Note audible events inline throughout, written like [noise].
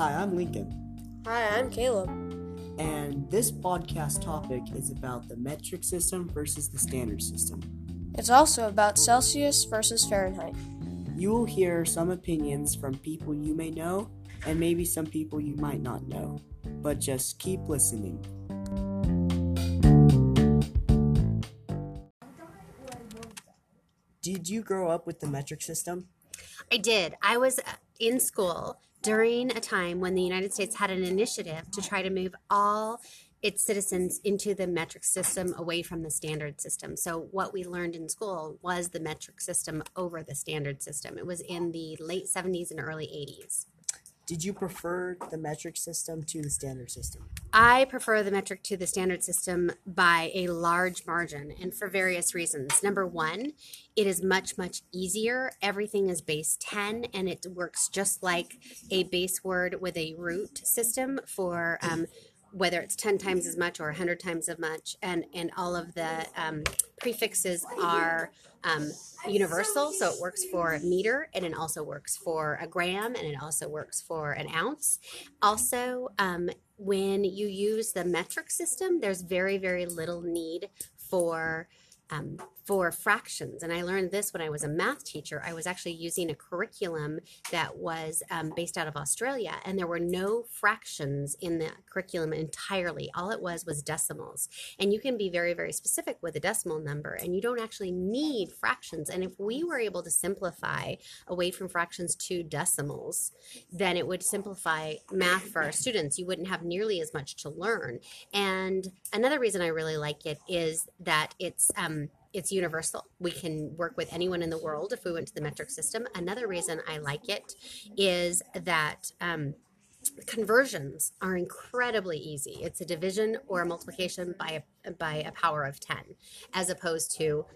Hi, I'm Lincoln, Hi, I'm Caleb. and this podcast topic is about the metric system versus the standard system. It's also about Celsius versus Fahrenheit. You will hear some opinions from people you may know and maybe some people you might not know, but just keep listening. Did you grow up with the metric system? I did. I was in school during a time when the United States had an initiative to try to move all its citizens into the metric system away from the standard system. So, what we learned in school was the metric system over the standard system. It was in the late 70s and early 80s. Did you prefer the metric system to the standard system? I prefer the metric to the standard system by a large margin and for various reasons. Number one, it is much, much easier. Everything is base 10 and it works just like a base word with a root system for um, whether it's 10 times as much or 100 times as much. And, and all of the um, prefixes are um, universal. So it works for a meter and it also works for a gram and it also works for an ounce. Also, um, when you use the metric system, there's very, very little need for um, for fractions. And I learned this when I was a math teacher. I was actually using a curriculum that was um, based out of Australia, and there were no fractions in the curriculum entirely. All it was was decimals. And you can be very, very specific with a decimal number, and you don't actually need fractions. And if we were able to simplify away from fractions to decimals, then it would simplify math for our students. You wouldn't have nearly as much to learn. And another reason I really like it is that it's um, it's universal. We can work with anyone in the world if we went to the metric system. Another reason I like it is that um, conversions are incredibly easy. It's a division or a multiplication by a, by a power of 10, as opposed to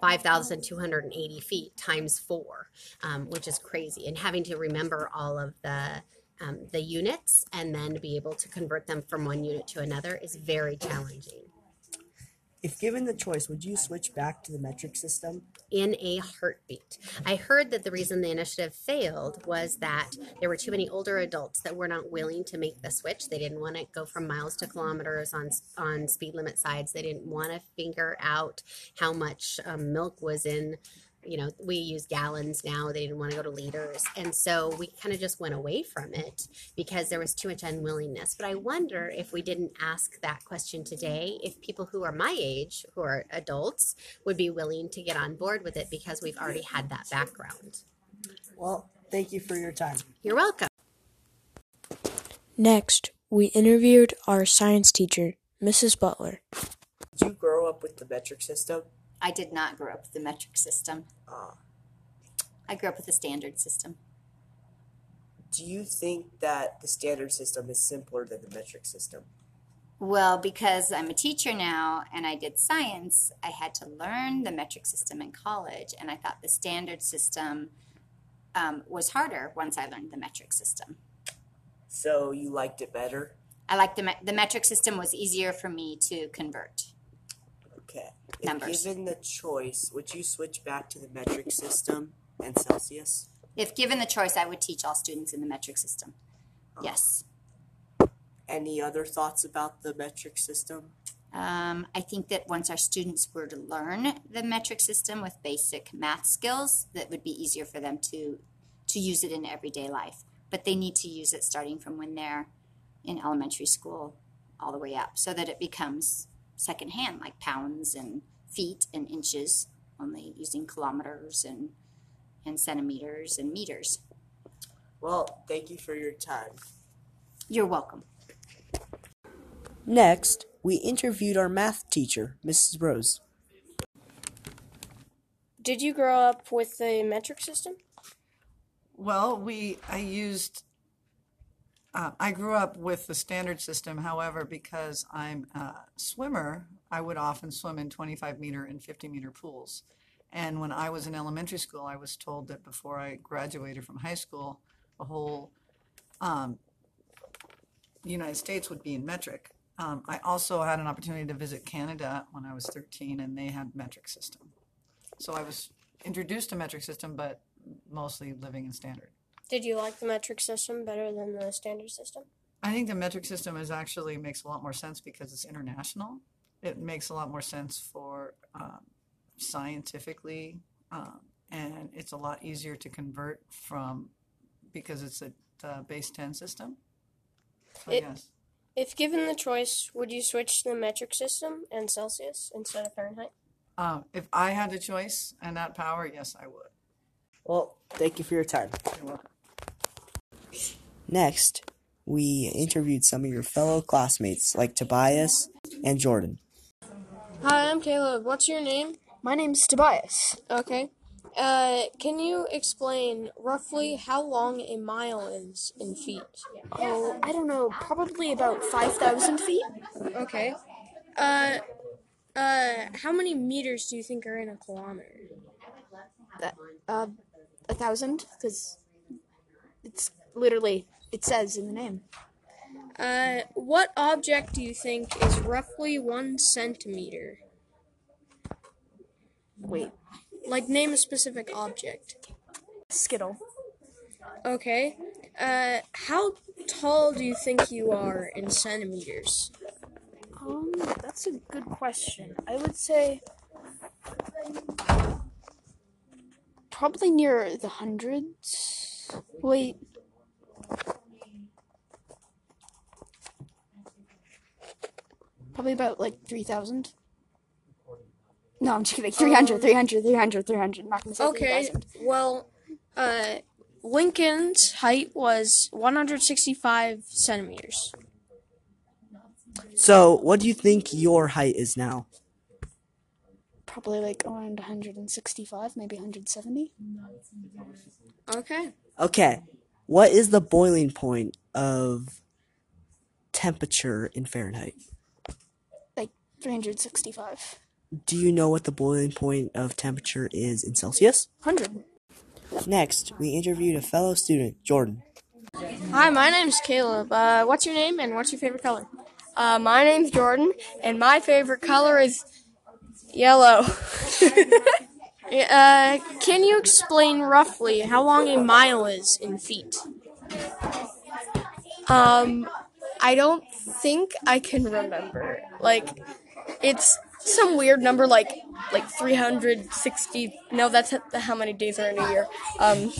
5,280 feet times four, um, which is crazy. And having to remember all of the um, the units and then be able to convert them from one unit to another is very challenging. If given the choice, would you switch back to the metric system? in a heartbeat. I heard that the reason the initiative failed was that there were too many older adults that were not willing to make the switch. They didn't want to go from miles to kilometers on on speed limit sides. They didn't want to figure out how much um, milk was in you know, we use gallons now. They didn't want to go to liters. And so we kind of just went away from it because there was too much unwillingness. But I wonder if we didn't ask that question today, if people who are my age, who are adults, would be willing to get on board with it because we've already had that background. Well, thank you for your time. You're welcome. Next, we interviewed our science teacher, Mrs. Butler. Did you grow up with the metric system? I did not grow up with the metric system. Uh, I grew up with the standard system. do you think that the standard system is simpler than the metric system? Well, because I'm a teacher now and I did science, I had to learn the metric system in college, and I thought the standard system um, was harder once I learned the metric system. So you liked it better? I like the the metric system was easier for me to convert. Okay. If given the choice, would you switch back to the metric system and Celsius? If given the choice, I would teach all students in the metric system. Yes. Any other thoughts about the metric system? Um, I think that once our students were to learn the metric system with basic math skills, that would be easier for them to to use it in everyday life. But they need to use it starting from when they're in elementary school all the way up, so that it becomes secondhand, like pounds and feet and inches, only using kilometers and and centimeters and meters. Well, thank you for your time. You're welcome. Next, we interviewed our math teacher, Mrs. Rose. Did you grow up with the metric system? Well, we I used. Uh, I grew up with the standard system. However, because I'm a swimmer, I would often swim in 25 meter and 50 meter pools. And when I was in elementary school, I was told that before I graduated from high school, the whole um, United States would be in metric. Um, I also had an opportunity to visit Canada when I was 13, and they had metric system. So I was introduced to metric system, but mostly living in standard. Did you like the metric system better than the standard system? I think the metric system is actually makes a lot more sense because it's international. It makes a lot more sense for um, scientifically, um, and it's a lot easier to convert from because it's a uh, base 10 system. So, It- yes. If given the choice, would you switch to the metric system and Celsius instead of Fahrenheit? Um, if I had a choice and that power, yes, I would. Well, thank you for your time. You're welcome. Next, we interviewed some of your fellow classmates like Tobias and Jordan. Hi, I'm Caleb. What's your name? My name's Tobias. Okay. Uh, can you explain roughly how long a mile is in feet? Oh, I don't know, probably about 5,000 feet. Okay. Uh, uh, how many meters do you think are in a kilometer? That, uh, a thousand? Because it's literally, it says in the name. Uh, what object do you think is roughly one centimeter? Wait, Like, name a specific object. Skittle. Okay. Uh, how tall do you think you are in centimeters? Um, that's a good question. I would say probably near the hundreds. Wait. Probably about like 3,000. No, I'm just kidding. 300, 300, 300, 300. Not gonna say Okay. 3,000. Well, uh, Lincoln's height was 165 centimeters. So, what do you think your height is now? Probably like around 165, maybe 170. Okay. Okay, what is the boiling point of temperature in Fahrenheit? Like 365. Do you know what the boiling point of temperature is in Celsius? 100. Next, we interviewed a fellow student, Jordan. Hi, my name's Caleb. Uh, what's your name and what's your favorite color? Uh, my name's Jordan, and my favorite color is yellow. [laughs] Uh, can you explain roughly how long a mile is in feet? Um, I don't think I can remember. Like, it's some weird number, like like 360. No, that's how many days are in a year. Um,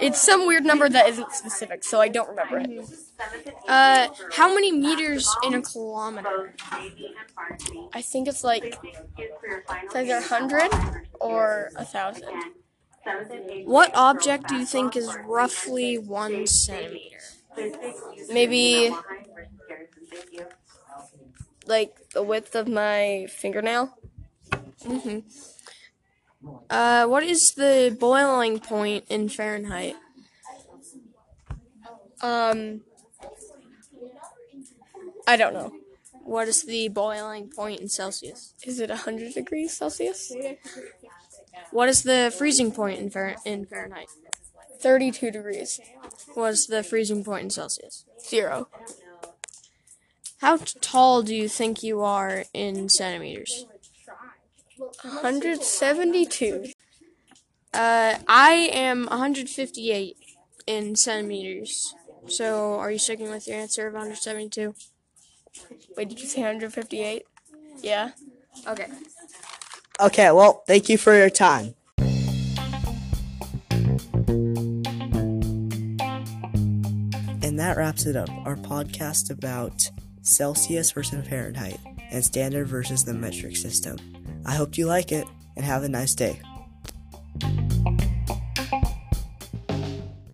it's some weird number that isn't specific, so I don't remember it. Uh, how many meters in a kilometer? I think it's like it's either 100 or a thousand. What object do you think is roughly one centimeter? Maybe like the width of my fingernail. Uh, what is the boiling point in Fahrenheit? Um, I don't know. What is the boiling point in Celsius? Is it 100 degrees Celsius? What is the freezing point in, Fahr- in Fahrenheit? 32 degrees. What is the freezing point in Celsius? Zero. How t- tall do you think you are in centimeters? 172. Uh, I am 158 in centimeters. So, are you sticking with your answer of 172? Wait, did you say 158? Yeah. Okay. Okay, well, thank you for your time. And that wraps it up. Our podcast about Celsius versus Fahrenheit and standard versus the metric system. I hope you like it and have a nice day.